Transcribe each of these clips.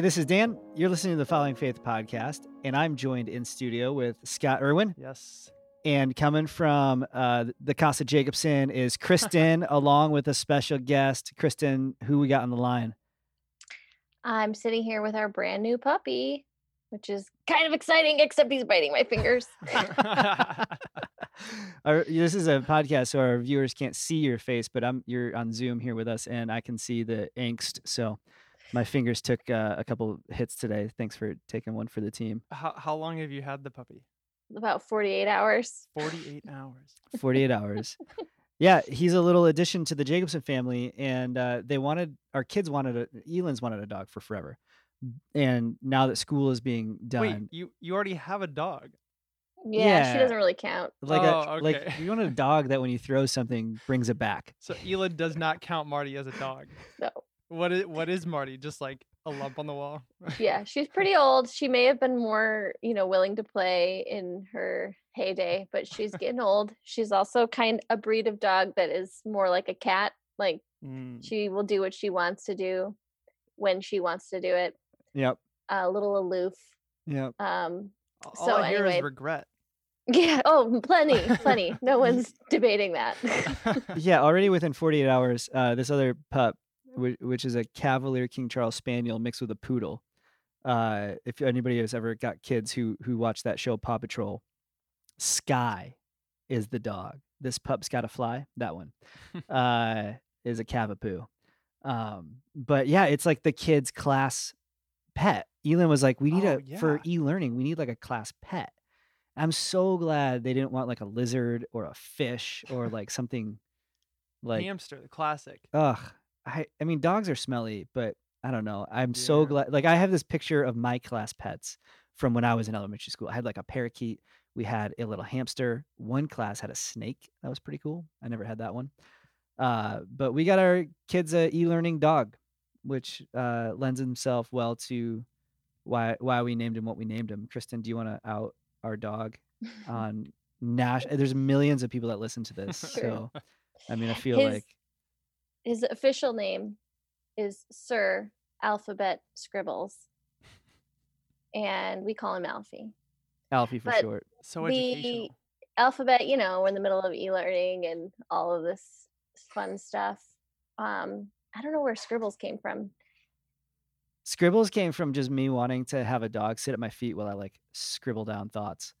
Hey, this is Dan. You're listening to the Following Faith podcast, and I'm joined in studio with Scott Irwin. Yes. And coming from uh, the Casa Jacobson is Kristen, along with a special guest. Kristen, who we got on the line? I'm sitting here with our brand new puppy, which is kind of exciting, except he's biting my fingers. our, this is a podcast, so our viewers can't see your face, but I'm you're on Zoom here with us, and I can see the angst. So my fingers took uh, a couple hits today. Thanks for taking one for the team. how, how long have you had the puppy? About 48 hours. 48 hours. 48 hours. Yeah, he's a little addition to the Jacobson family, and uh, they wanted our kids wanted a Elan's wanted a dog for forever, and now that school is being done, Wait, you you already have a dog. Yeah, Yeah. she doesn't really count. like Oh, a, like you wanted a dog that when you throw something brings it back. So Elon does not count Marty as a dog. No. What is what is Marty? Just like a lump on the wall? Yeah, she's pretty old. She may have been more, you know, willing to play in her heyday, but she's getting old. She's also kind a breed of dog that is more like a cat. Like Mm. she will do what she wants to do when she wants to do it. Yep, A little aloof. yep. Um All so I hear anyway- is regret. yeah, oh, plenty, plenty. No one's debating that. Yeah, already within 48 hours, uh, this other pup, which, which is a Cavalier King Charles Spaniel mixed with a poodle. Uh, if anybody has ever got kids who who watch that show Paw Patrol, Skye is the dog. This pup's got to fly. That one uh, is a Cavapoo. Um, but yeah, it's like the kids' class pet. Elin was like, "We need Oh, a for e-learning. We need like a class pet." I'm so glad they didn't want like a lizard or a fish or like something like Hamster, the classic. ugh. I I mean dogs are smelly, but I don't know. I'm so glad like I have this picture of my class pets from when I was in elementary school. I had like a parakeet, we had a little hamster. One class had a snake. That was pretty cool. I never had that one. Uh, but we got our kids a e-learning dog, which uh, lends himself well to why why we named him what we named him. Kristen, do you want to out our dog on Nash? There's millions of people that listen to this, so I mean, I feel His- like His official name is Sir Alphabet Scribbles. And we call him Alfie. Alfie for but- short. So educational. Alphabet, you know, we're in the middle of e-learning and all of this fun stuff. Um, I don't know where Scribbles came from. Scribbles came from just me wanting to have a dog sit at my feet while I like scribble down thoughts.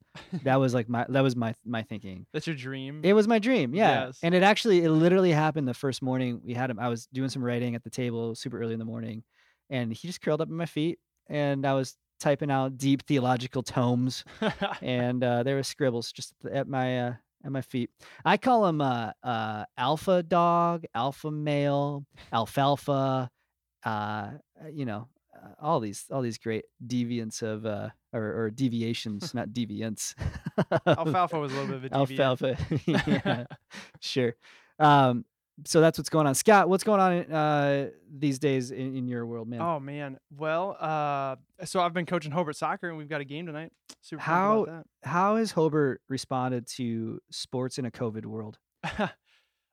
That was like my that was my my thinking. That's your dream. It was my dream, yeah. Yes. And it actually it literally happened the first morning we had him. I was doing some writing at the table super early in the morning, and he just curled up at my feet, and I was typing out deep theological tomes, and uh, there were scribbles just at my uh, at my feet. I call him uh, uh, alpha dog, alpha male, alfalfa, uh, you know, all these all these great deviants of uh, or, or deviations, not deviants. Alfalfa was a little bit of a deviant. Alfalfa. yeah, sure. Um, so that's what's going on. Scott, what's going on uh, these days in, in your world, man? Oh man. Well, uh, so I've been coaching Hobart soccer, and we've got a game tonight. Super How- How has Hobart responded to sports in a COVID world?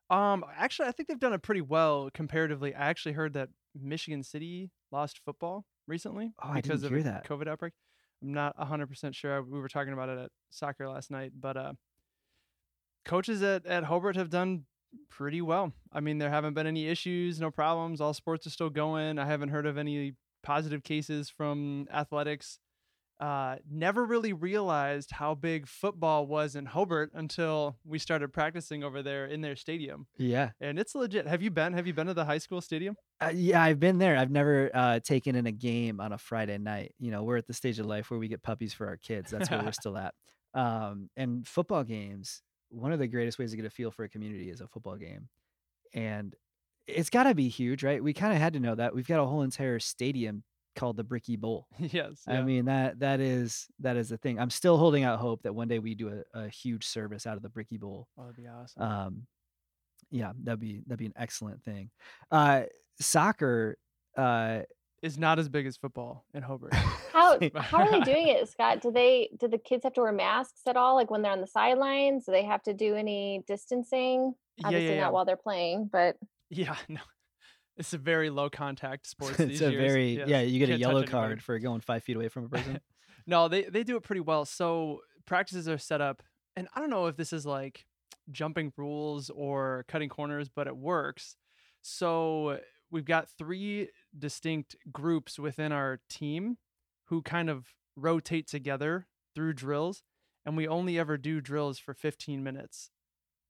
um, actually, I think they've done it pretty well comparatively. I actually heard that Michigan City lost football recently Oh, because of that. COVID outbreak. I'm not 100% sure. We were talking about it at soccer last night, but uh, coaches at, at Hobart have done pretty well. I mean, there haven't been any issues, no problems. All sports are still going. I haven't heard of any positive cases from athletics. Uh, never really realized how big football was in Hobart until we started practicing over there in their stadium. Yeah. And it's legit. Have you been? Have you been to the high school stadium? Uh, yeah, I've been there. I've never uh, taken in a game on a Friday night. You know, we're at the stage of life where we get puppies for our kids. That's where we're still at. Um, and football games, one of the greatest ways to get a feel for a community is a football game. And it's got to be huge, right? We kind of had to know that. We've got a whole entire stadium called the Brickie Bowl. yes. I mean that that is that is the thing. I'm still holding out hope that one day we do a, a huge service out of the Brickie Bowl. oh, that'd be awesome. Um, yeah, that'd be that'd be an excellent thing. Uh, soccer. Uh, is not as big as football in Hobart. How how are they doing it, Scott? Do they do the kids have to wear masks at all? Like when they're on the sidelines, do they have to do any distancing? yeah, Obviously yeah, yeah. not while they're playing, but Yeah, no. It's a very low contact sport. it's these a years. very Yes. yeah. You get a Can't touch yellow anybody. card for going five feet away from a person. No, they they do it pretty well. So practices are set up, and I don't know if this is like jumping rules or cutting corners, but it works. So we've got three distinct groups within our team who kind of rotate together through drills, and we only ever do drills for 15 minutes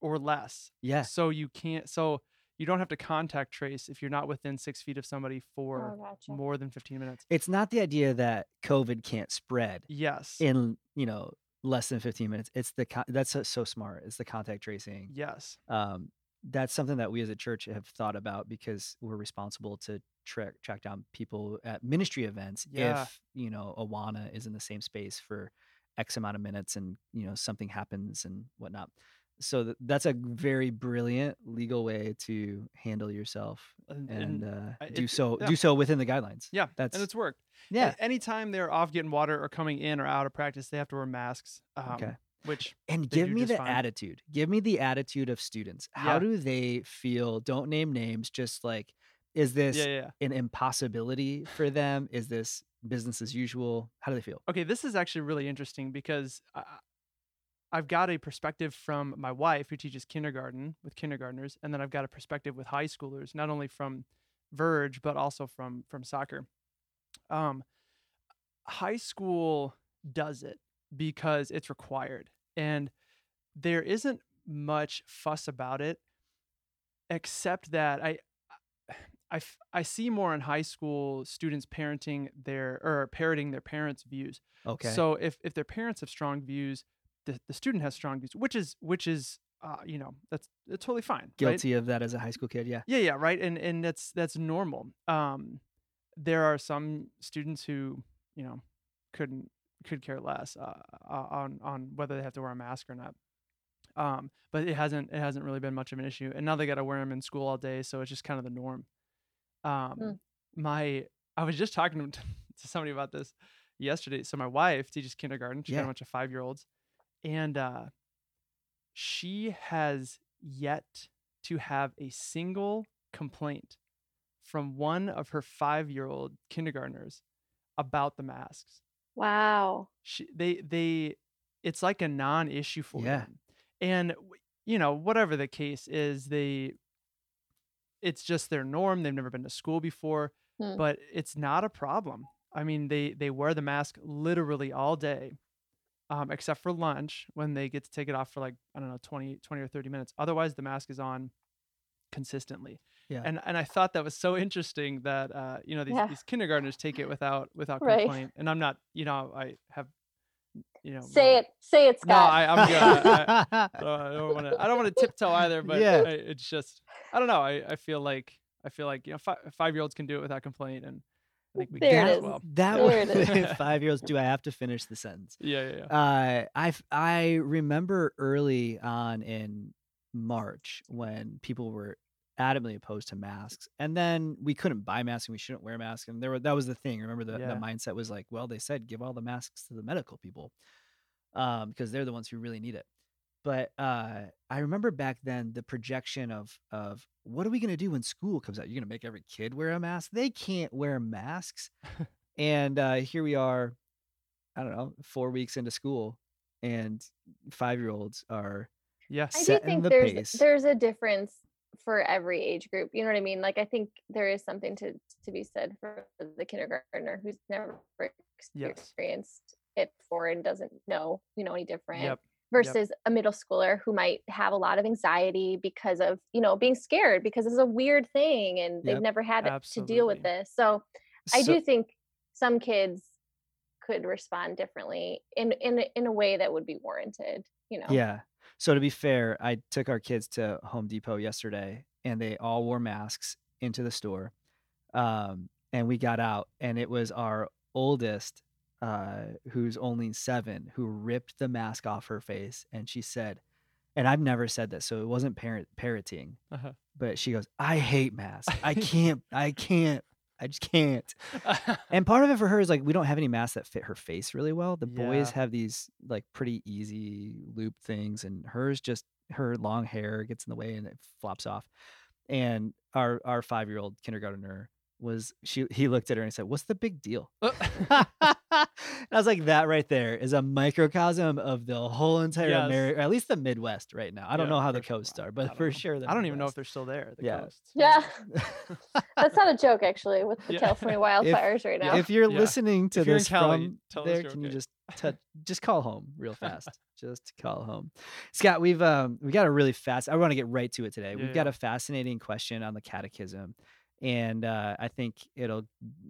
or less. yeah. So you can't. So you don't have to contact trace if you're not within six feet of somebody for Oh, gotcha. more than 15 minutes. It's not the idea that COVID can't spread Yes. in you know less than 15 minutes. It's the con- that's so, so smart. It's the contact tracing. yes. Um, that's something that we as a church have thought about because we're responsible to track track down people at ministry events Yeah. if you know Awana is in the same space for X amount of minutes and you know something happens and whatnot. So th- that's a very brilliant legal way to handle yourself And, and, and uh, do it- so yeah. do so within the guidelines. yeah, that's and it's worked. yeah. Anytime they're off getting water or coming in or out of practice, they have to wear masks. Um, Okay. Which And give me the fine. attitude. Give me the attitude of students. How Yeah. do they feel? Don't name names. Just like, is this yeah, yeah, yeah. an impossibility for them? Is this business as usual? How do they feel? Okay, this is actually really interesting because I, I've got a perspective from my wife who teaches kindergarten with kindergartners, and then I've got a perspective with high schoolers, not only from Verge but also from from soccer. Um, high school does it because it's required, and there isn't much fuss about it, except that I, I, I see more in high school students parenting their or parroting their parents' views. Okay. So if if their parents have strong views, the, the student has strong views, which is which is uh, you know that's that's totally fine. right? guilty of that as a high school kid. Yeah. Yeah, yeah, right. And and that's that's normal. Um, there are some students who you know couldn't could care less uh, uh, on on whether they have to wear a mask or not. Um, but it hasn't it hasn't really been much of an issue. And now they got to wear them in school all day, so it's just kind of the norm. Um, Mm. my I was just talking to, to somebody about this yesterday. So my wife teaches kindergarten. She's got a bunch of five year olds, and uh, she has yet to have a single complaint from one of her five year old kindergartners about the masks. Wow. She, they they it's like a non issue for Yeah. them. And you know, whatever the case is, they it's just their norm. They've never been to school before, Hmm. but it's not a problem. I mean, they they wear the mask literally all day. Um, except for lunch when they get to take it off for like, I don't know, 20, 20 or 30 minutes. Otherwise the mask is on consistently. Yeah. And and I thought that was so interesting that uh, you know, these, Yeah. these kindergartners take it without without Right. complaint. And I'm not, you know, I have you know Say no- it. Say it, No, Scott. I, I'm good. I, I, I don't want to. I don't want to tiptoe either, but Yeah. I, it's just I don't know. I, I feel like I feel like you know five five year olds can do it without complaint, and I think we There can it as well. that There was five year olds. Do I have to finish the sentence? Yeah, yeah, yeah. Uh, I f- I remember early on in March when people were adamantly opposed to masks, and then we couldn't buy masks and we shouldn't wear masks, and there were that was the thing. Remember the, Yeah. the mindset was like, well, they said give all the masks to the medical people, um, because they're the ones who really need it. But uh, I remember back then the projection of of what are we gonna do when school comes out? You're gonna make every kid wear a mask? They can't wear masks, and uh, here we are. I don't know, four weeks into school, and five year olds are Yes. I do setting think the there's pace. there's a difference for every age group. You know what I mean? Like I think there is something to to be said for the kindergartner who's never Yes. experienced it before and doesn't know, you know, any different. Yep. Versus a middle schooler who might have a lot of anxiety because of, you know, being scared because it's a weird thing and they've Yep. never had it to deal with this. So I do think some kids could respond differently in in in a way that would be warranted, you know. Yeah. So to be fair, I took our kids to Home Depot yesterday and they all wore masks into the store. Um, and we got out and it was our oldest, uh, who's only seven, who ripped the mask off her face and she said, and I've never said this, so it wasn't parrot parroting, Uh-huh. but she goes, I hate masks. I can't, I can't, I just can't. And part of it for her is like we don't have any masks that fit her face really well. The boys have these like pretty easy loop things, and hers just her long hair gets in the way and it flops off. and our our five year old kindergartner was she he looked at her and said, "What's the big deal?" Uh, I was like, that right there is a microcosm of the whole entire Yes. America, at least the Midwest right now. I don't Yeah, know how the for sure. coasts are, but for know. sure, the I don't even know if they're still there. The Yeah. coasts. Yeah. That's not a joke, actually, with the Yeah. California wildfires right now. If you're Yeah. listening to If you're this Cali, from tell there, you're can you just touch, just call home real fast? just call home. Scott, we've um we got a really fast. I want to get right to it today. Yeah, we've got a fascinating question on the catechism, and uh, I think it'll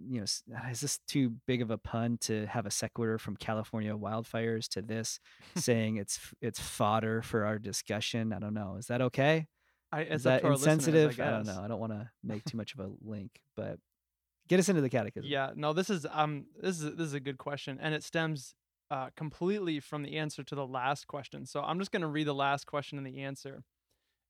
you know is this too big of a pun to have a sequitur from California wildfires to this saying it's it's fodder for our discussion. I don't know. Is that okay? I, Is that to insensitive? I, I, don't know. I don't want to make too much of a link, but get us into the catechism. Yeah, no, this is um this is this is a good question, and it stems uh, completely from the answer to the last question. So I'm just gonna read the last question and the answer,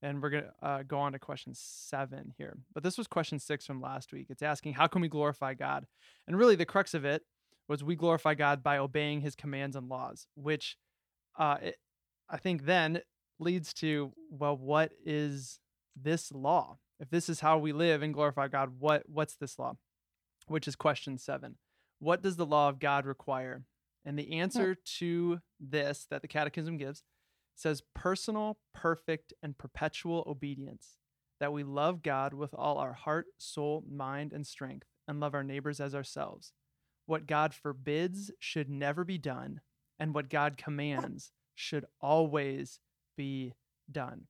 and we're gonna uh, go on to question seven here. But this was question six from last week. It's asking how can we glorify God, and really the crux of it was we glorify God by obeying His commands and laws, which uh, it, I think then leads to well, what is this law? If this is how we live and glorify God, what what's this law? which is question seven. What does the law of God require? And the answer to this that the Catechism gives says personal, perfect, and perpetual obedience, that we love God with all our heart, soul, mind, and strength, and love our neighbors as ourselves. What God forbids should never be done, and what God commands should always be done.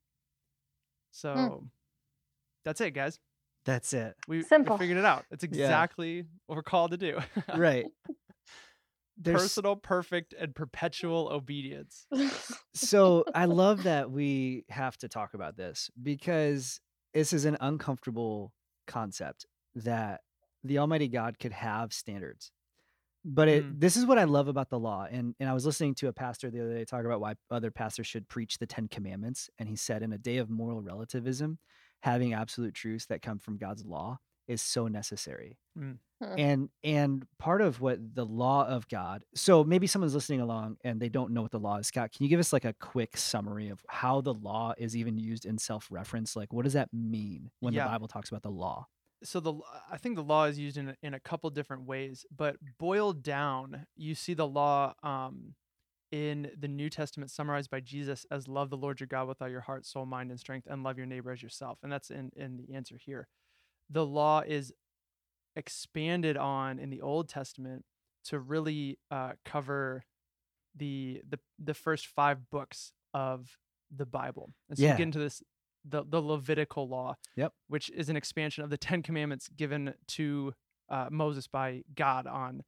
So hmm. that's it, guys. That's it. We, we figured it out. It's exactly what we're called to do. Right. There's Personal, perfect, and perpetual obedience. so I love that we have to talk about this because this is an uncomfortable concept that the Almighty God could have standards. But it Mhm. this is what I love about the law. And and I was listening to a pastor the other day talk about why other pastors should preach the Ten Commandments. And he said in a day of moral relativism, having absolute truths that come from God's law is so necessary. Mm. Hmm. And and part of what the law of God. So maybe someone's listening along and they don't know what the law is. Scott, can you give us like a quick summary of how the law is even used in self-reference? Like what does that mean when Yeah. the Bible talks about the law? So the I think the law is used in a, in a couple different ways, but boiled down, you see the law um, in the New Testament summarized by Jesus as love the Lord your God with all your heart, soul, mind, and strength, and love your neighbor as yourself. And that's in in the answer here. The law is expanded on in the Old Testament to really uh, cover the the the first five books of the Bible. And so Yeah. you get into this the the Levitical law, Yep. which is an expansion of the Ten Commandments given to uh, Moses by God on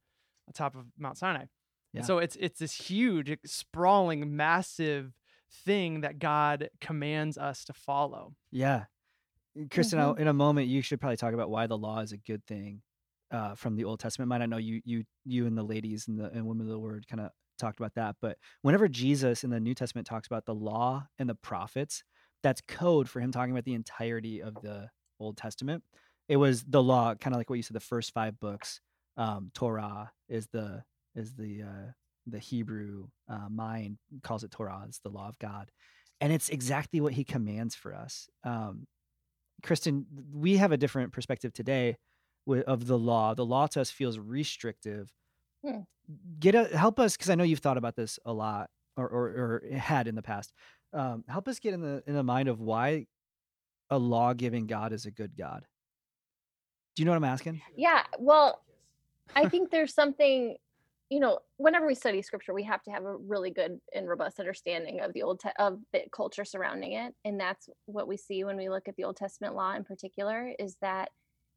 the top of Mount Sinai. Yeah. And so it's it's this huge, sprawling, massive thing that God commands us to follow. Yeah. Kristen, Mhm. In a moment, you should probably talk about why the law is a good thing uh, from the Old Testament. Might I know you, you, you, and the ladies and the and women of the Word kind of talked about that. But whenever Jesus in the New Testament talks about the law and the prophets, that's code for him talking about the entirety of the Old Testament. It was the law, kind of like what you said. The first five books, um, Torah is the is the uh, the Hebrew uh, mind calls it Torah. It's the law of God, and it's exactly what He commands for us. Um, Kristen, we have a different perspective today of the law. The law to us feels restrictive. Hmm. Get a, help us because I know you've thought about this a lot or, or, or had in the past. Um, help us get in the in the mind of why a law giving God is a good God. Do you know what I'm asking? yeah. Well, I think there's something, you know, whenever we study scripture, we have to have a really good and robust understanding of the old te- of the culture surrounding it, and that's what we see when we look at the Old Testament law in particular. Is that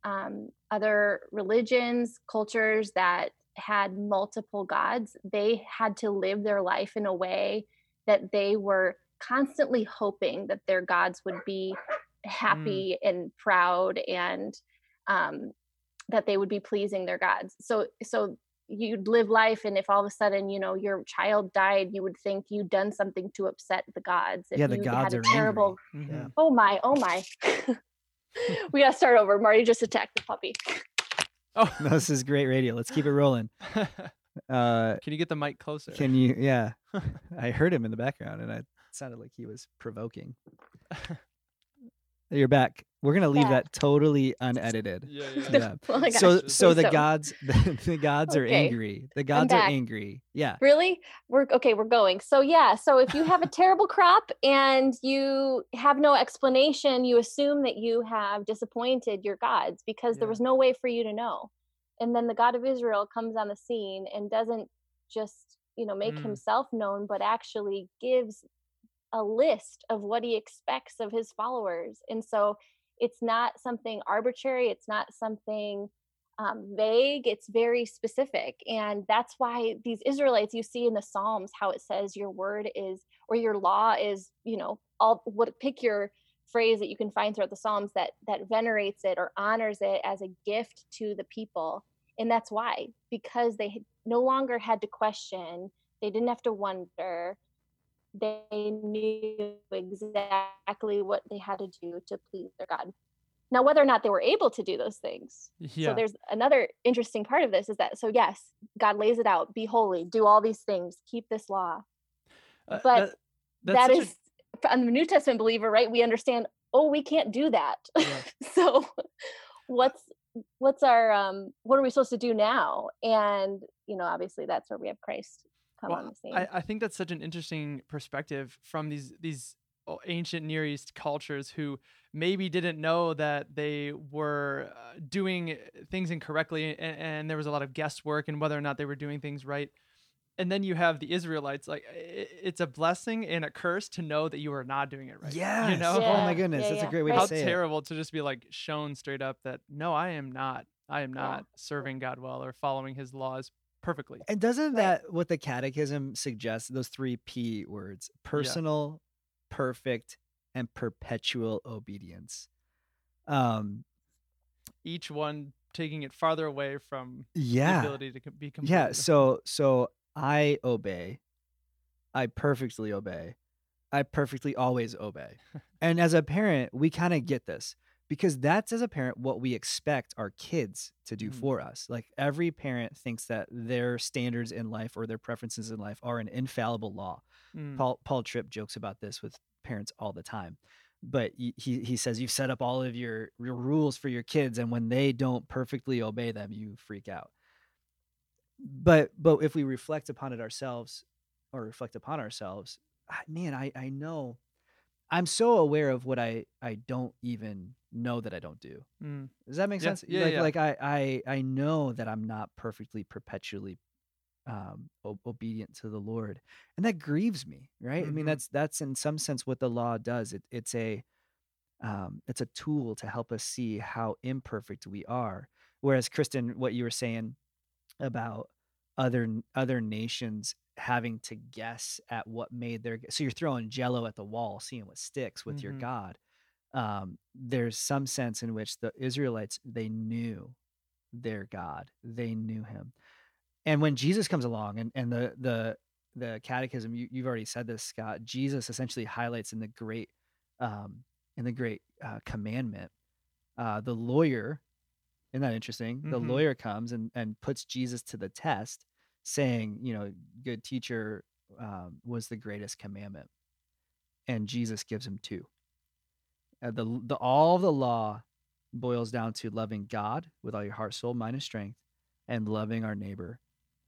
um, other religions, cultures that had multiple gods, they had to live their life in a way that they were constantly hoping that their gods would be happy and proud and um, that they would be pleasing their gods. So so you'd live life and if all of a sudden you know your child died you would think you'd done something to upset the gods if Yeah, the you gods had a are angry. terrible Mhm. oh my oh my we gotta start over marty just attacked the puppy Oh, No, this is great radio. Let's keep it rolling. Uh, can you get the mic closer? can you? Yeah, I heard him in the background, and it sounded like he was provoking. You're back. We're gonna leave Yeah. that totally unedited. Yeah, yeah. Yeah. oh gosh. so so the don't. gods the, the gods are angry. The gods are angry. Yeah. Really? We're okay, we're going. So yeah, so if you have a terrible crop and you have no explanation, you assume that you have disappointed your gods because there was no way for you to know. And then the God of Israel comes on the scene and doesn't just, you know, make Mm. himself known, but actually gives a list of what he expects of his followers. And so it's not something arbitrary, it's not something um, vague it's very specific and that's why these israelites you see in the psalms how it says your word is or your law is you know all what pick your phrase that you can find throughout the psalms that that venerates it or honors it as a gift to the people and that's why because they no longer had to question they didn't have to wonder they knew exactly what they had to do to please their god now whether or not they were able to do those things Yeah. so there's another interesting part of this is that so yes, God lays it out, be holy, do all these things, keep this law. Uh, but that- That a- is I'm a New Testament believer, right? We understand, oh, we can't do that. Yeah. so what's what's our um what are we supposed to do now? And you know, obviously that's where we have Christ come Well, on the scene. I, I think that's such an interesting perspective from these these ancient Near East cultures who maybe didn't know that they were uh, doing things incorrectly and, and there was a lot of guesswork and whether or not they were doing things right. And then you have the Israelites. Like it's a blessing and a curse to know that you are not doing it right. Yes. You know, Oh Yeah, my goodness. yeah, That's a great way Right. how to say it. terrible to just be like shown straight up that no, I am not. I am Yeah. not serving God well or following His laws perfectly. And doesn't Right. that what the catechism suggests, those three P words, personal, perfect, and perpetual obedience. Um Each one taking it farther away from the yeah. ability to be complete. Yeah, so so I obey. I perfectly obey. I perfectly always obey. and as a parent, we kind of get this because that's as a parent what we expect our kids to do Mhm. for us. Like every parent thinks that their standards in life or their preferences in life are an infallible law. Mm, Paul Paul Tripp jokes about this with parents all the time. But he he says you've set up all of your, your rules for your kids and when they don't perfectly obey them, you freak out. But but if we reflect upon it ourselves or reflect upon ourselves, man, I I know I'm so aware of what I I don't even know that I don't do. mm, Does that make Yeah, sense? yeah, like yeah. like I I I know that I'm not perfectly perpetually um o- obedient to the Lord. And that grieves me, right? I mean Mhm. that's that's in some sense what the law does. It it's a um it's a tool to help us see how imperfect we are. Whereas Kristen what you were saying about other other nations having to guess at what made their so you're throwing jello at the wall seeing what sticks with your Mhm. god um there's some sense in which the israelites they knew their god they knew him. And when jesus comes along and and the the the catechism you, you've already said this scott jesus essentially highlights in the great um in the great uh, commandment uh the lawyer isn't that interesting? The Mhm. lawyer comes and and puts jesus to the test saying you know good teacher um, was the greatest commandment. And jesus gives him two uh, the, the all the law boils down to loving god with all your heart soul mind and strength and loving our neighbor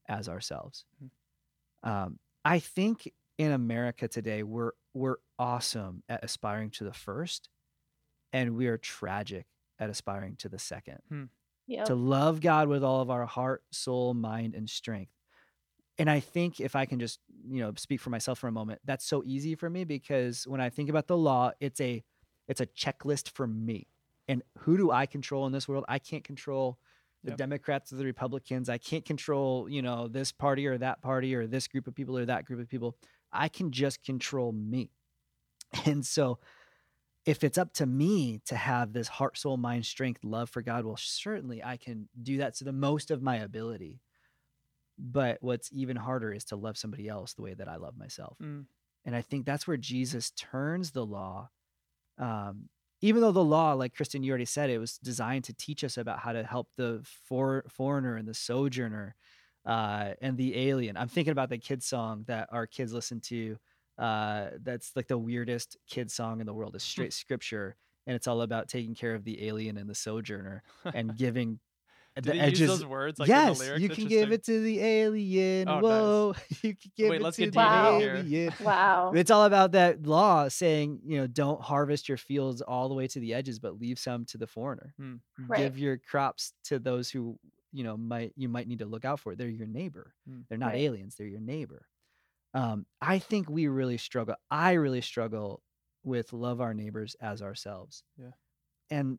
as ourselves Mhm. um, i think in america today we're we're awesome at aspiring to the first and we are tragic at aspiring to the second Yep. to love God with all of our heart, soul, mind, and strength. And I think if I can just, you know, speak for myself for a moment, that's so easy for me because when I think about the law, it's a it's a checklist for me. And who do I control in this world? I can't control the Yep. Democrats or the Republicans. I can't control, you know, this party or that party or this group of people or that group of people. I can just control me. And so if it's up to me to have this heart, soul, mind, strength, love for God, well, certainly I can do that to the most of my ability. But what's even harder is to love somebody else the way that I love myself. mm, And I think that's where Jesus turns the law. Um, even though the law, like Kristen, you already said, it was designed to teach us about how to help the for, foreigner and the sojourner uh, and the alien. I'm thinking about the kids song that our kids listen to. Uh, that's like the weirdest kid song in the world. Is straight scripture, and it's all about taking care of the alien and the sojourner and giving Did the he edges. use those words? Like in yes, the you can give it to the alien. Oh, nice. Whoa, you can give Wait, it let's to get the deeper in here. alien. Wow. It's all about that law saying, you know, don't harvest your fields all the way to the edges, but leave some to the foreigner. Hmm. Right. Give your crops to those who, you know, might you might need to look out for. They're your neighbor. Hmm. They're not Right. aliens. They're your neighbor. Um, I think we really struggle. I really struggle with love our neighbors as ourselves. Yeah. And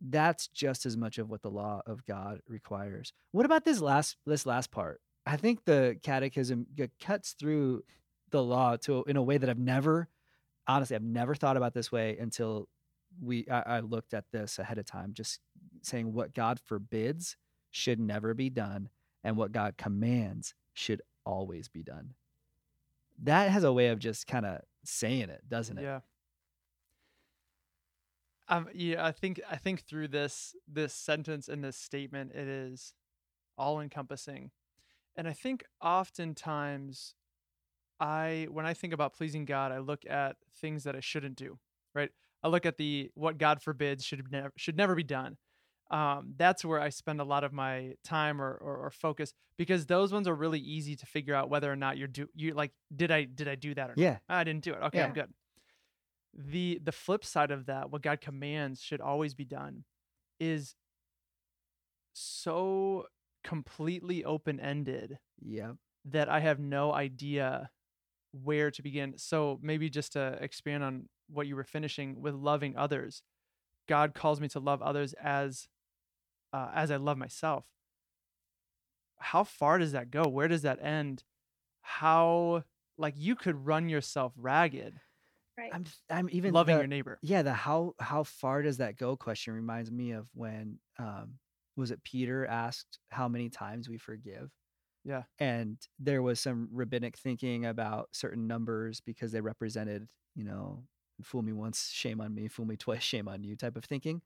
that's just as much of what the law of God requires. What about this last this last part? I think the catechism cuts through the law to in a way that I've never honestly I've never thought about this way until we I, I looked at this ahead of time just saying what God forbids should never be done and what God commands should always be done. That has a way of just kind of saying it, doesn't it? Yeah. Um, yeah, I think I think through this this sentence and this statement, it is all encompassing, and I think oftentimes, I when I think about pleasing God, I look at things that I shouldn't do. Right, I look at the what God forbids should never should never be done. Um, that's where I spend a lot of my time or, or or focus because those ones are really easy to figure out whether or not you're do you like did I did I do that or not? Yeah. I didn't do it. Okay, I'm good. The the flip side of that, what God commands should always be done, is so completely open ended Yeah. that I have no idea where to begin. So maybe just to expand on what you were finishing with loving others, God calls me to love others as uh, as I love myself. How far does that go? Where does that end? How like you could run yourself ragged Right. I'm I'm even loving the- your neighbor. Yeah, the how how far does that go question reminds me of when um was it Peter asked how many times we forgive? Yeah. And there was some rabbinic thinking about certain numbers because they represented, you know, fool me once, shame on me, fool me twice, shame on you type of thinking.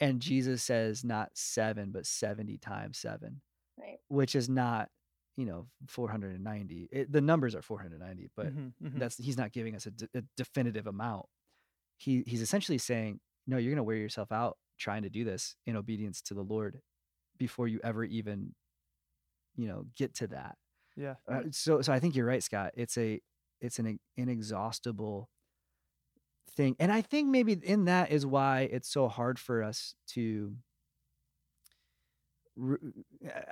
And Jesus says not 7 but 70 times 7, Right. which is not, you know, 490. It, the numbers are 490, but Mhm, mhm. that's he's not giving us a, definitive amount. He he's essentially saying, no, you're going to wear yourself out trying to do this in obedience to the Lord before you ever even, you know, get to that. yeah. Uh, so so I think you're right, Scott. It's a it's an inexhaustible thing, and I think maybe in that is why it's so hard for us to.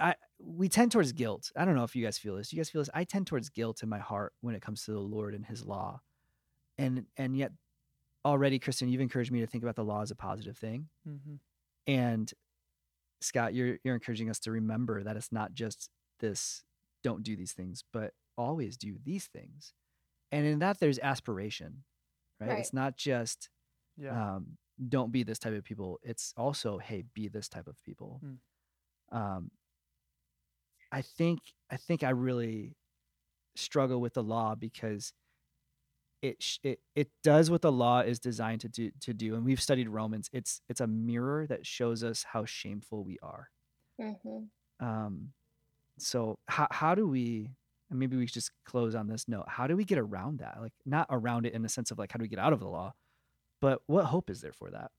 I we tend towards guilt. I don't know if you guys feel this. You guys feel this? I tend towards guilt in my heart when it comes to the Lord and His law, and and yet already, Kristen, you've encouraged me to think about the law as a positive thing. Mhm. And Scott, you're you're encouraging us to remember that it's not just this don't do these things, but always do these things. And in that there's aspiration, right? Right. It's not just Yeah. um, don't be this type of people. It's also, hey, be this type of people. Mm. Um, I think I think I really struggle with the law because it sh- it it does what the law is designed to do to do. And we've studied Romans. It's it's a mirror that shows us how shameful we are. hmm Um, so how how do we? And maybe we just close on this note. How do we get around that? Like not around it in the sense of like how do we get out of the law, but what hope is there for that?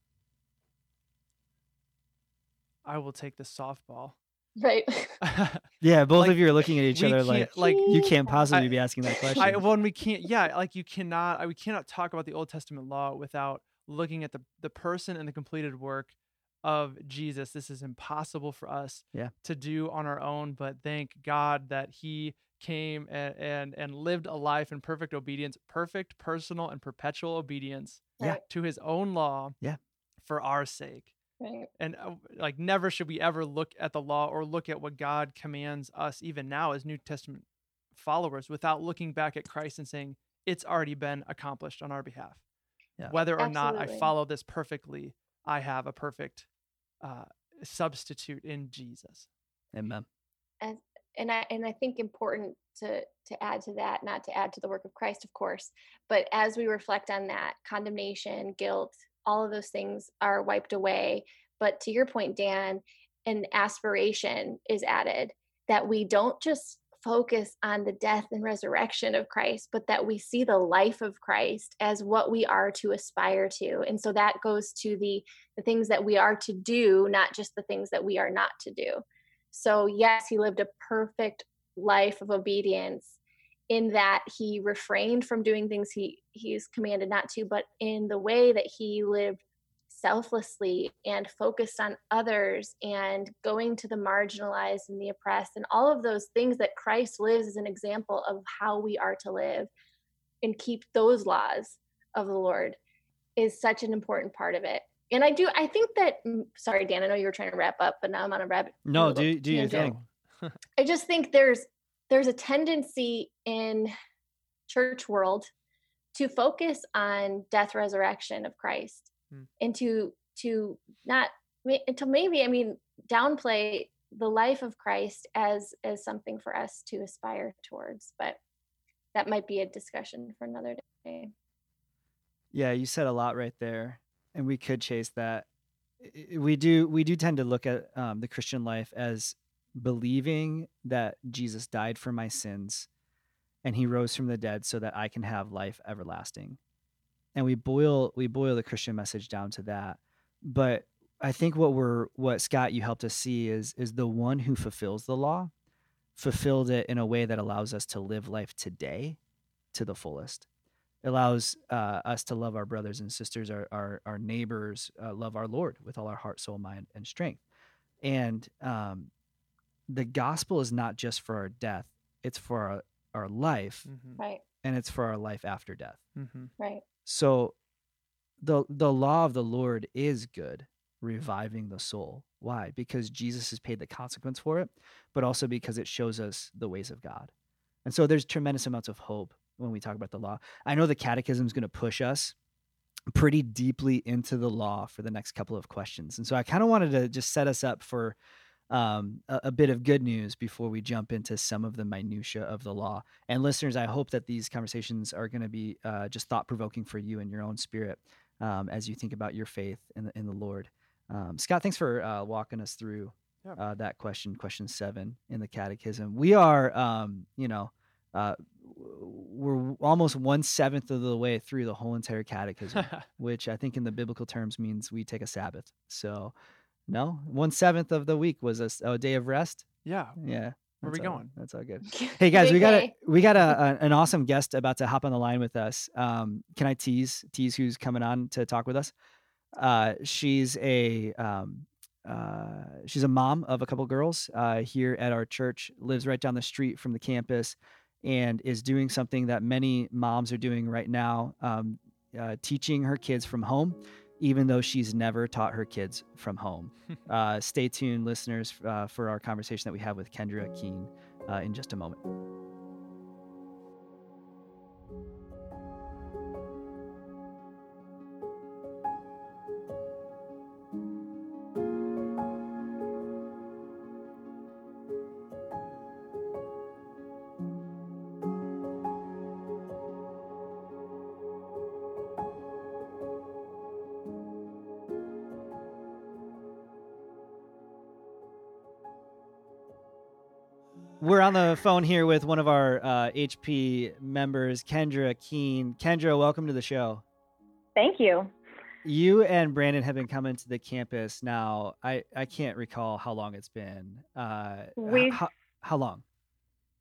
I will take the softball. Right. Yeah, both Like, of you are looking at each other like like you can't possibly I- be asking that question. I when we can't yeah like you cannot I, we cannot talk about the Old Testament law without looking at the the person and the completed work of Jesus. This is impossible for us Yeah. to do on our own, but thank God that He came and and, and lived a life in perfect obedience, perfect personal and perpetual obedience Yeah. To His own law. Yeah. For our sake Right. and uh, like never should we ever look at the law or look at what God commands us even now as New Testament followers without looking back at Christ and saying it's already been accomplished on our behalf. Yeah. Whether or not I follow this perfectly, I have a perfect uh, substitute in Jesus. Amen. And and I and I think important to to add to that, not to add to the work of Christ, of course, but as we reflect on that, condemnation, guilt, all of those things are wiped away. But to your point, Dan, an aspiration is added that we don't just focus on the death and resurrection of Christ, but that we see the life of Christ as what we are to aspire to. And so that goes to the the things that we are to do, not just the things that we are not to do. So yes, he lived a perfect life of obedience in that he refrained from doing things he he's commanded not to, but in the way that he lived selflessly and focused on others and going to the marginalized and the oppressed and all of those things that Christ lives as an example of how we are to live and keep those laws of the Lord is such an important part of it. And I do, I think that, mm, sorry, Dan, I know you were trying to wrap up, but now I'm on a rabbit. No, do, do you think? I just think there's, there's a tendency in church world to focus on death resurrection of Christ hmm. and to to not to maybe I mean downplay the life of Christ as as something for us to aspire towards but that might be a discussion for another day. Yeah, you said a lot right there and we could chase that. We do we do tend to look at um, the Christian life as believing that Jesus died for my sins and he rose from the dead so that I can have life everlasting. And we boil we boil the Christian message down to that. But I think what we're what Scott you helped us see is is the one who fulfills the law fulfilled it in a way that allows us to live life today to the fullest. Allows uh, us to love our brothers and sisters, our our, our neighbors, uh, love our Lord with all our heart, soul, mind, and strength. And um, the gospel is not just for our death; it's for our, our life, mm-hmm. right? And it's for our life after death, mm-hmm. right? So, the the law of the Lord is good, reviving the soul. Why? Because Jesus has paid the consequence for it, but also because it shows us the ways of God. And so, there's tremendous amounts of hope when we talk about the law. I know the Catechism is going to push us pretty deeply into the law for the next couple of questions, and so I kind of wanted to just set us up for um, a, a, bit of good news before we jump into some of the minutia of the law. And listeners, I hope that these conversations are going to be uh, just thought provoking for you in your own spirit um, as you think about your faith in the, in the Lord. Um, Scott, thanks for uh, walking us through uh, that question, question seven in the Catechism. We are, um, you know, uh, we're almost one seventh of the way through the whole entire Catechism, which I think in the biblical terms means we take a Sabbath. So no, one seventh of the week was a, a day of rest. Yeah. Yeah. Where are we all, going? That's all good. Hey guys, we got a we got a, a, an awesome guest about to hop on the line with us. Um, can I tease tease who's coming on to talk with us? Uh, she's a um, uh, she's a mom of a couple girls uh, here at our church. Lives right down the street from the campus, and is doing something that many moms are doing right now, um, uh, teaching her kids from home even though she's never taught her kids from home. uh, stay tuned, listeners, uh, for our conversation that we have with Kendra Keene uh, in just a moment. We're on the phone here with one of our uh, HP members, Kendra Keen. Kendra, welcome to the show. Thank you. You and Brandon have been coming to the campus now. I, I can't recall how long it's been. Uh, we how, how long?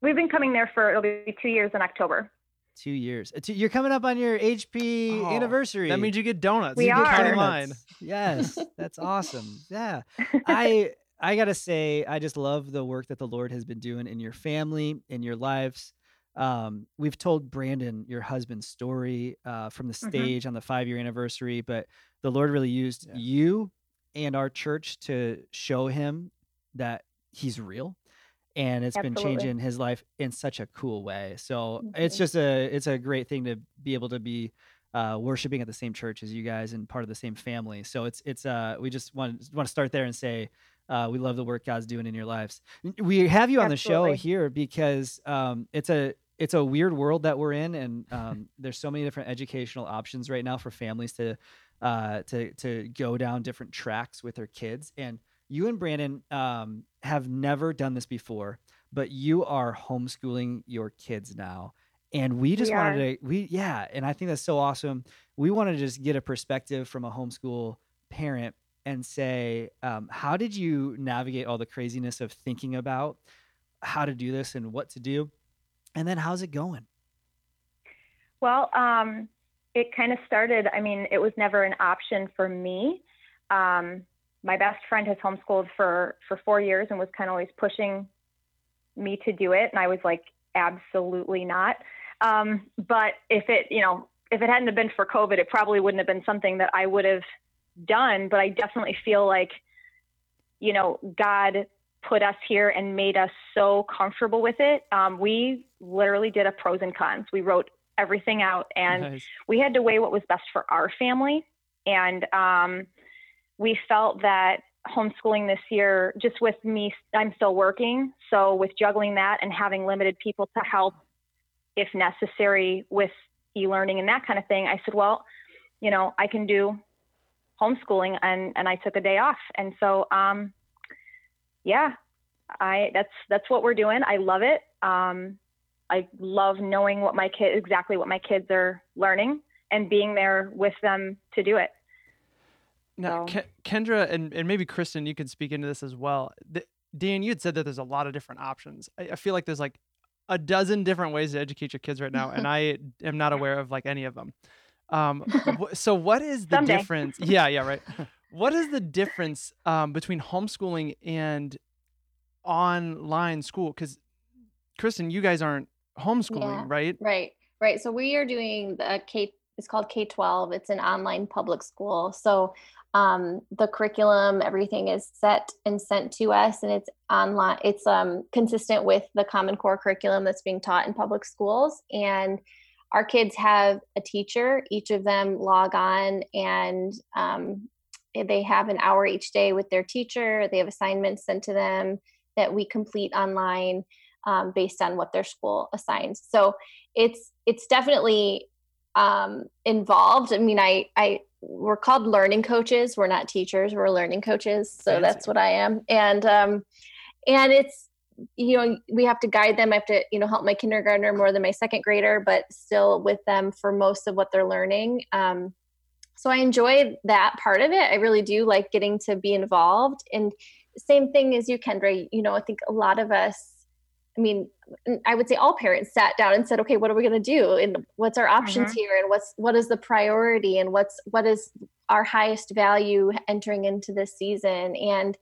We've been coming there for it'll be two years in October. Two years. Uh, you're coming up on your HP oh, anniversary. That means you get donuts. We you are. Get line. Yes, that's awesome. Yeah, I I gotta say, I just love the work that the Lord has been doing in your family, in your lives. Um, we've told Brandon your husband's story uh, from the mm-hmm. stage mm-hmm. on the five year anniversary, but the Lord really used yeah. you and our church to show him that he's real and it's Absolutely. been changing his life in such a cool way so mm-hmm. it's just a it's a great thing to be able to be uh, worshiping at the same church as you guys and part of the same family so it's it's uh we just want want to start there and say uh, we love the work God's doing in your lives. We have you on Absolutely. the show here because um, it's a it's a weird world that we're in, and um, there's so many different educational options right now for families to uh, to to go down different tracks with their kids. And you and Brandon um, have never done this before, but you are homeschooling your kids now. And we just We wanted to, we, yeah. And I think that's so awesome. We want to just get a perspective from a homeschool parent and say, um, how did you navigate all the craziness of thinking about how to do this and what to do? And then how's it going? Well, um, it kind of started. I mean, it was never an option for me. Um, my best friend has homeschooled for for four years and was kind of always pushing me to do it, and I was like, absolutely not. Um, but if it, you know, if it hadn't been for COVID, it probably wouldn't have been something that I would have done. But I definitely feel like, you know, God put us here and made us so comfortable with it. Um, we literally did a pros and cons. We wrote everything out and Nice. we had to weigh what was best for our family. And um, we felt that homeschooling this year, just with me, I'm still working. So, with juggling that and having limited people to help if necessary with e learning and that kind of thing, I said, well, you know, I can do homeschooling. And, and I took a day off. And so, um, yeah, I that's that's what we're doing. I love it. Um, I love knowing what my kid exactly what my kids are learning and being there with them to do it. Now, So- Ke- Kendra and, and maybe Kristen, you could speak into this as well. The, Dan, you had said that there's a lot of different options. I, I feel like there's like a dozen different ways to educate your kids right now, and I am not aware of like any of them. Um, so what is the Someday. difference? Yeah, yeah, right. What is the difference um, between homeschooling and online school? Because Kristen, you guys aren't homeschooling, Yeah. right? Right, right. So we are doing the K. It's called K twelve. It's an online public school. So um, the curriculum, everything is set and sent to us, and it's online. It's um, consistent with the Common Core curriculum that's being taught in public schools. And our kids have a teacher. Each of them log on, and um, they have an hour each day with their teacher. They have assignments sent to them that we complete online um, based on what their school assigns. So it's it's definitely um, involved. I mean, I I we're called learning coaches. We're not teachers. We're learning coaches. So that's what I am. And um, and it's you know we have to guide them. I have to you know help my kindergartner more than my second grader, but still with them for most of what they're learning. Um, so I enjoy that part of it. I really do like getting to be involved. And same thing as you, Kendra. You know, I think a lot of us. I mean, I would say all parents sat down and said, "Okay, what are we going to do? And what's our options here? And what's what is the priority? And what's what is our highest value entering into this season?" And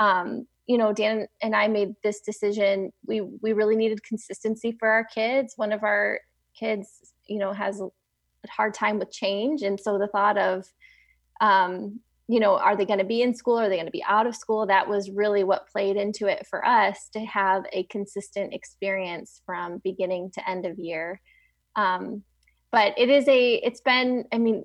um, you know, Dan and I made this decision. We we really needed consistency for our kids. One of our kids, you know, has a hard time with change, and so the thought of um, you know, are they going to be in school? Are they going to be out of school? That was really what played into it for us to have a consistent experience from beginning to end of year. Um, but it is a, it's been, I mean,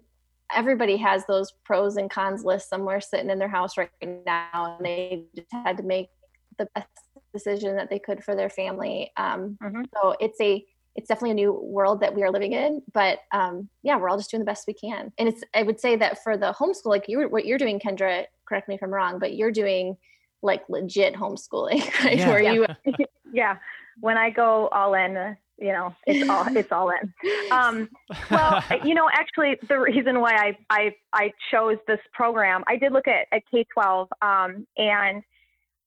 everybody has those pros and cons lists somewhere sitting in their house right now, and they just had to make the best decision that they could for their family. Um, Mhm. So it's a, it's definitely a new world that we are living in but um, yeah we're all just doing the best we can and it's i would say that for the homeschool like you what you're doing kendra correct me if i'm wrong but you're doing like legit homeschooling right Yeah. where Yeah. you Yeah, when I go all in, you know, it's all it's all in. Um, well, you know, actually, the reason why I I I chose this program, I did look at at K twelve, um, and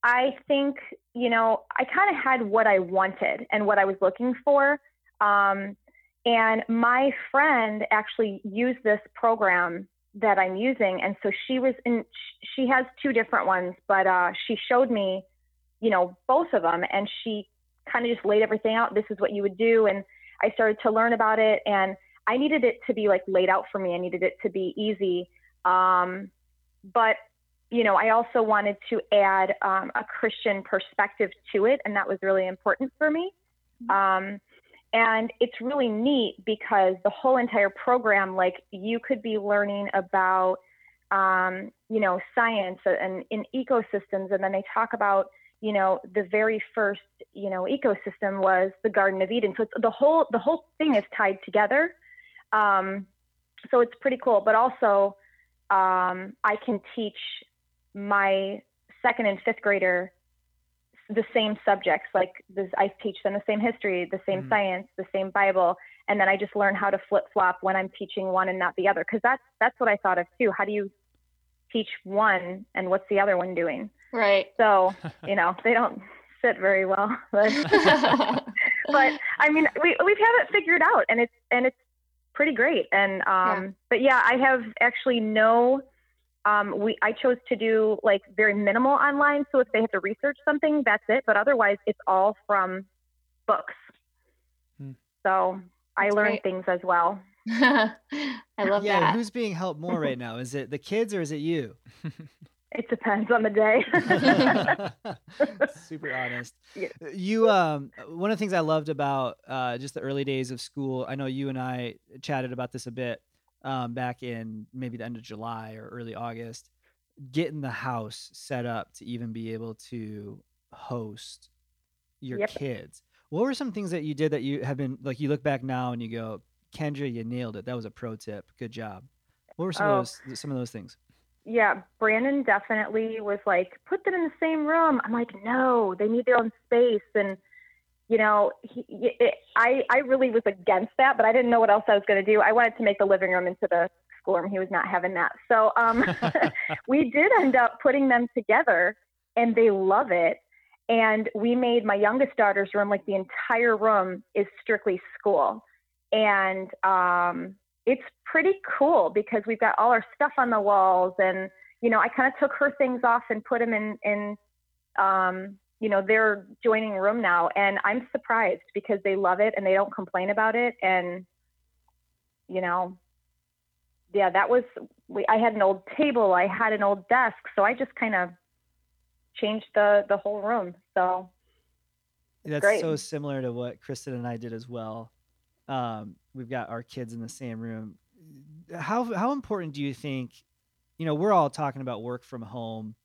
I think you know I kind of had what I wanted and what I was looking for. Um, and my friend actually used this program that I'm using, and so she was in. She has two different ones, but uh, she showed me, you know, both of them, and she kind of just laid everything out. This is what you would do, and I started to learn about it, and I needed it to be like laid out for me. I needed it to be easy, um, but you know, I also wanted to add um, a Christian perspective to it, and that was really important for me. Um, and it's really neat because the whole entire program, like you could be learning about, um, you know, science and in ecosystems, and then they talk about, you know, the very first, you know, ecosystem was the Garden of Eden. So it's the whole the whole thing is tied together. Um, so it's pretty cool. But also, um, I can teach my second and fifth grader the same subjects. Like this, I teach them the same history, the same Mhm. science, the same Bible, and then I just learn how to flip flop when I'm teaching one and not the other. Because that's that's what I thought of too. How do you teach one and what's the other one doing? Right. So you know they don't sit very well. But but I mean, we we have it figured out, and it's and it's pretty great. And um, but yeah, I have actually no. Um, we I chose to do like very minimal online. So if they have to research something, that's it. But otherwise, it's all from books. Hmm. So I That's learn great. things as well. I love that. yeah, that. who's being helped more right now? Is it the kids or is it you? It depends on the day. Super honest. Yeah. You um one of the things I loved about uh just the early days of school, I know you and I chatted about this a bit um back in maybe the end of July or early August, getting the house set up to even be able to host your Yep. kids. What were some things that you did that you have been like you look back now and you go, Kendra, you nailed it. That was a pro tip. Good job. What were some Oh. of those some of those things? Yeah, Brandon definitely was like, put them in the same room. I'm like, no, they need their own space. And, you know, he, it, I, I really was against that, but I didn't know what else I was going to do. I wanted to make the living room into the schoolroom. He was not having that. So um, we did end up putting them together and they love it. And we made my youngest daughter's room, like the entire room is strictly school. And um, it's pretty cool because we've got all our stuff on the walls and you know i kind of took her things off and put them in in um you know their joining room now and i'm surprised because they love it and they don't complain about it and you know yeah that was we i had an old table i had an old desk so i just kind of changed the the whole room so That's Great. so similar to what Kristen and I did as well. Um, we've got our kids in the same room. How how important do you think? You know, we're all talking about work from home.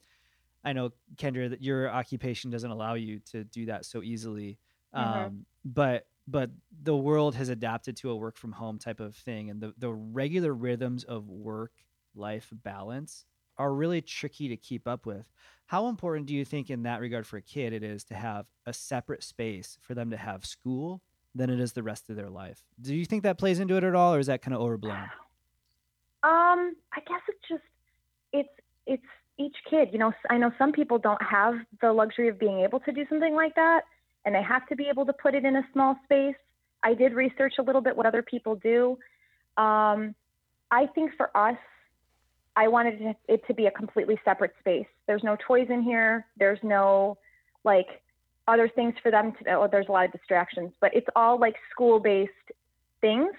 I know Kendra that your occupation doesn't allow you to do that so easily. Mhm. Um, but but the world has adapted to a work from home type of thing, and the the regular rhythms of work life balance are really tricky to keep up with. How important do you think, in that regard, for a kid, it is to have a separate space for them to have school than it is the rest of their life? Do you think that plays into it at all, or is that kind of overblown? Um, I guess it's just it's it's each kid. You know, I know some people don't have the luxury of being able to do something like that, and they have to be able to put it in a small space. I did research a little bit what other people do. Um, I think for us, I wanted it- it to be a completely separate space. There's no toys in here. There's no like other things for them to. Oh, there's a lot of distractions, but it's all like school-based things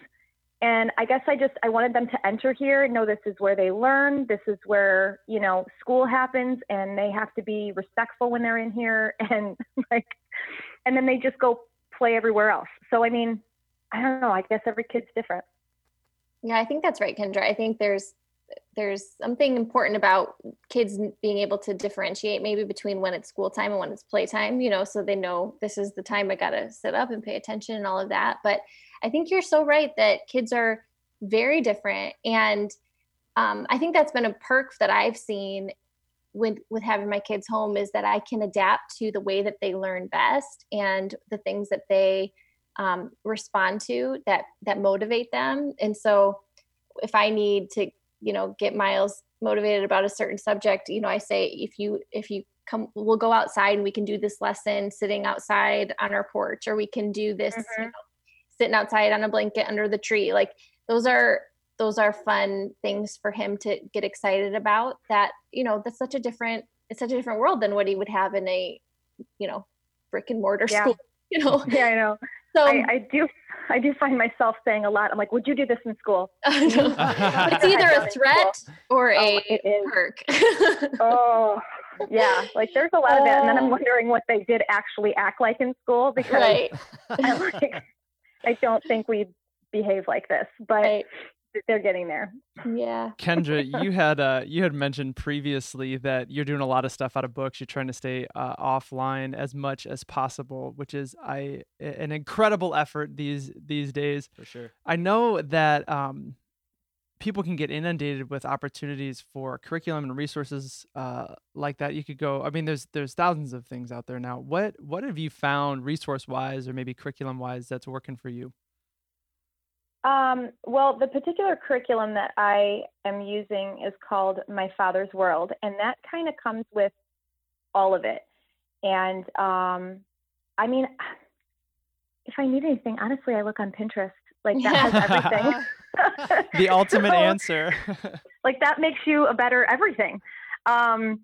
and i guess i just i wanted them to enter here know this is where they learn this is where you know school happens and they have to be respectful when they're in here and like and then they just go play everywhere else so i mean i don't know i guess every kid's different Yeah, I think that's right, Kendra. I think there's there's something important about kids being able to differentiate maybe between when it's school time and when it's playtime, you know, so they know this is the time I got to sit up and pay attention and all of that. But I think you're so right that kids are very different and um, I think that's been a perk that I've seen with with having my kids home is that I can adapt to the way that they learn best and the things that they um, respond to that that motivate them. And so, if I need to, you know, get Miles motivated about a certain subject, you know, I say if you if you come, we'll go outside and we can do this lesson sitting outside on our porch, or we can do this, you Mhm. know, sitting outside on a blanket under the tree. Like those are those are fun things for him to get excited about. That you know, that's such a different it's such a different world than what he would have in a you know brick and mortar Yeah. school. You know, yeah i know so I, I do i do find myself saying a lot i'm like would you do this in school I it's either a threat or Oh, a it is. perk. oh yeah like there's a lot of that and then i'm Oh. wondering what they did actually act like in school because right, I, like, I don't think we behave like this, but right. They're getting there. Yeah. Kendra, you had uh, you had mentioned previously that you're doing a lot of stuff out of books. You're trying to stay uh, offline as much as possible, which is I an incredible effort these these days. For sure. I know that um, people can get inundated with opportunities for curriculum and resources uh, like that, you could go. I mean, there's there's thousands of things out there now. What what have you found resource wise or maybe curriculum wise that's working for you? Um, well, the particular curriculum that I am using is called My Father's World, and that kind of comes with all of it. And um, I mean, if I need anything, honestly, I look on Pinterest. Like that has everything. the ultimate so, answer. like that makes you a better everything. Um,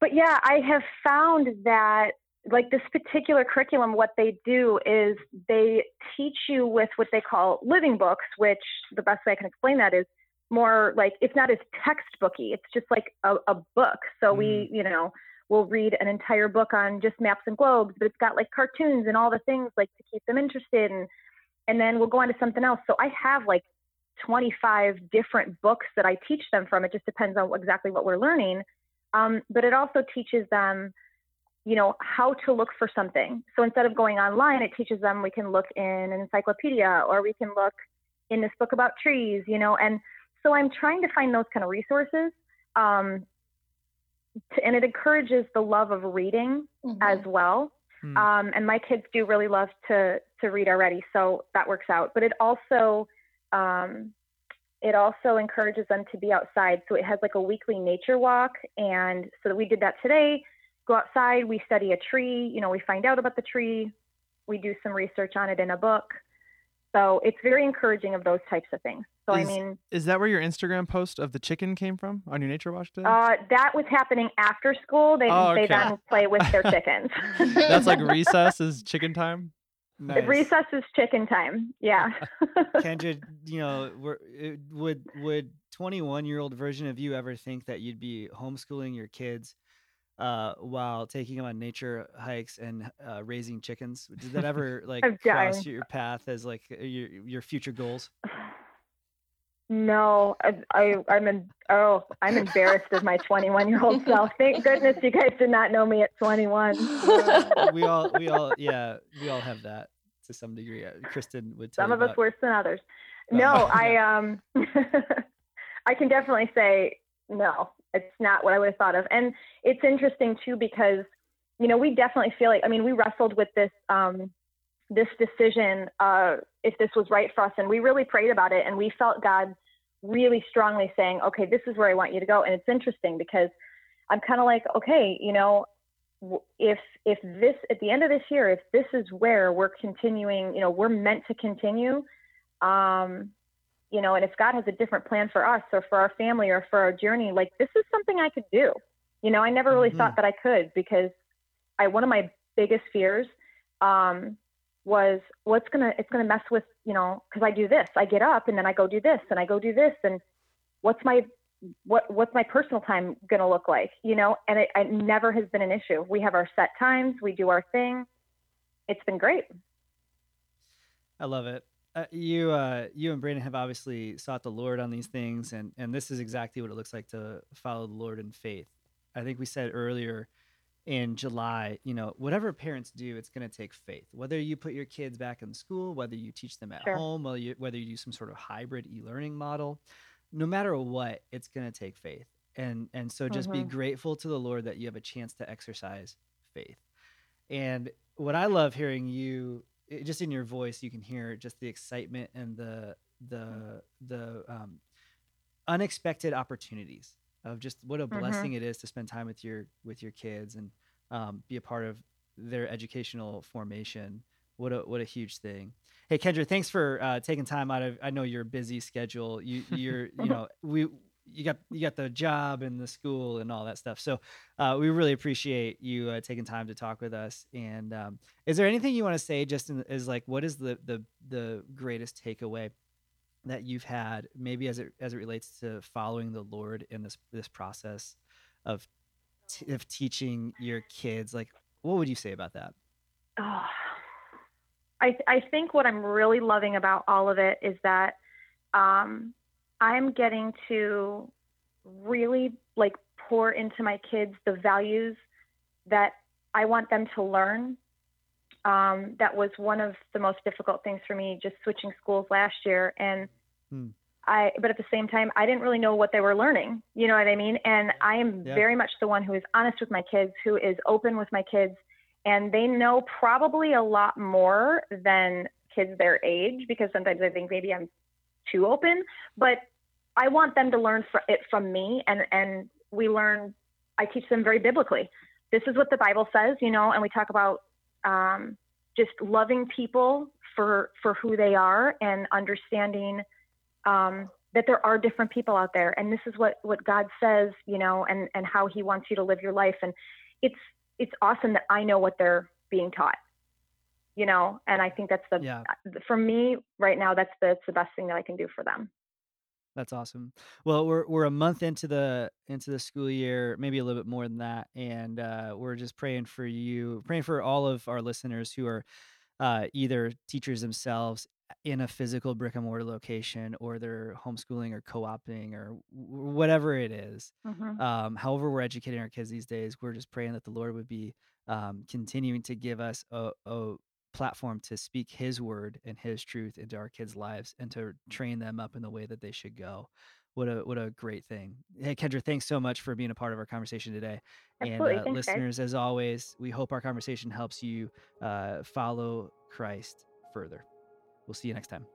but yeah, I have found that like this particular curriculum, what they do is they teach you with what they call living books, which the best way I can explain that is more like it's not as textbooky. It's just like a, a book. So mm. we, you know, we'll read an entire book on just maps and globes, but it's got like cartoons and all the things like to keep them interested and and then we'll go on to something else. So I have like 25 different books that I teach them from. It just depends on exactly what we're learning. Um, but it also teaches them, you know, how to look for something. So instead of going online, it teaches them we can look in an encyclopedia or we can look in this book about trees, you know. And so I'm trying to find those kind of resources. Um, to, and it encourages the love of reading mm-hmm. as well. Mm. Um, and my kids do really love to to read already, so that works out. But it also um, it also encourages them to be outside. So it has like a weekly nature walk, and so we did that today. Go outside, we study a tree. You know, we find out about the tree. We do some research on it in a book. So it's very encouraging of those types of things. So is, I mean, is that where your Instagram post of the chicken came from on your nature watch today? Uh, that was happening after school. They oh, okay. they then play with their chickens. That's like recess is chicken time. Nice. Recess is chicken time. Yeah. Kendra, you know, would would 21 year old version of you ever think that you'd be homeschooling your kids uh, while taking them on nature hikes and uh, raising chickens? Did that ever like cross your path as like your your future goals? No, I, I am in, oh I'm embarrassed of my 21 year old self. Thank goodness you guys did not know me at 21. we all we all yeah we all have that to some degree. Uh, Kristen would some of about. us worse than others. Oh, no, I um I can definitely say no. It's not what I would have thought of, and it's interesting too because you know we definitely feel like I mean we wrestled with this um this decision uh, if this was right for us. And we really prayed about it and we felt God really strongly saying, okay, this is where I want you to go. And it's interesting because I'm kind of like, okay, you know, if if this at the end of this year, if this is where we're continuing, you know, we're meant to continue, um, you know, and if God has a different plan for us or for our family or for our journey, like this is something I could do. You know, I never really mm-hmm. thought that I could because I one of my biggest fears um, was what's gonna it's gonna mess with you know because I do this. I get up and then I go do this and I go do this and what's my what what's my personal time gonna look like you know? And it, it never has been an issue. We have our set times. We do our thing. It's been great. I love it uh, you uh, you and Brandon have obviously sought the Lord on these things and and this is exactly what it looks like to follow the Lord in faith I think we said earlier in July, you know, whatever parents do, it's going to take faith. Whether you put your kids back in school, whether you teach them at sure. home, whether you, whether you do some sort of hybrid e-learning model, no matter what, it's going to take faith. And and so just mm-hmm. be grateful to the Lord that you have a chance to exercise faith. And what I love hearing you just in your voice, you can hear just the excitement and the the the um, unexpected opportunities of just what a mm-hmm. blessing mm-hmm. it is to spend time with your with your kids and um, be a part of their educational formation. What a what a huge thing. Hey Kendra, thanks for uh, taking time out of. I know your busy schedule. You you're you know we you got you got the job and the school and all that stuff. So uh, we really appreciate you uh, taking time to talk with us. And um, is there anything you want to say? Just is like what is the the the greatest takeaway that you've had, maybe as it as it relates to following the Lord in this this process of t- of teaching your kids? Like, what would you say about that? Oh, I I think what I'm really loving about all of it is that um, I'm getting to really like pour into my kids the values that I want them to learn um, that was one of the most difficult things for me, just switching schools last year. And hmm. I, but at the same time, I didn't really know what they were learning. You know what I mean? And I am Yeah. very much the one who is honest with my kids, who is open with my kids, and they know probably a lot more than kids their age because sometimes I think maybe I'm too open, but I want them to learn it from me, and and we learn. I teach them very biblically. This is what the Bible says, you know, and we talk about um, just loving people for for who they are and understanding um, that there are different people out there, and this is what what God says, you know, and and how He wants you to live your life, and it's it's awesome that I know what they're being taught, you know, and I think that's the Yeah. for me right now that's the, that's the best thing that I can do for them. That's awesome. Well, we're we're a month into the into the school year, maybe a little bit more than that, and uh, we're just praying for you, praying for all of our listeners who are uh, either teachers themselves in a physical brick and mortar location, or they're homeschooling or co-opting or whatever it is. Mhm. Um, however, we're educating our kids these days. We're just praying that the Lord would be um, continuing to give us a, a platform to speak His word and His truth into our kids' lives and to train them up in the way that they should go. What a what a great thing! Hey, Kendra, thanks so much for being a part of our conversation today. Absolutely. And uh, Thanks, guys. listeners, as always, we hope our conversation helps you uh, follow Christ further. We'll see you next time.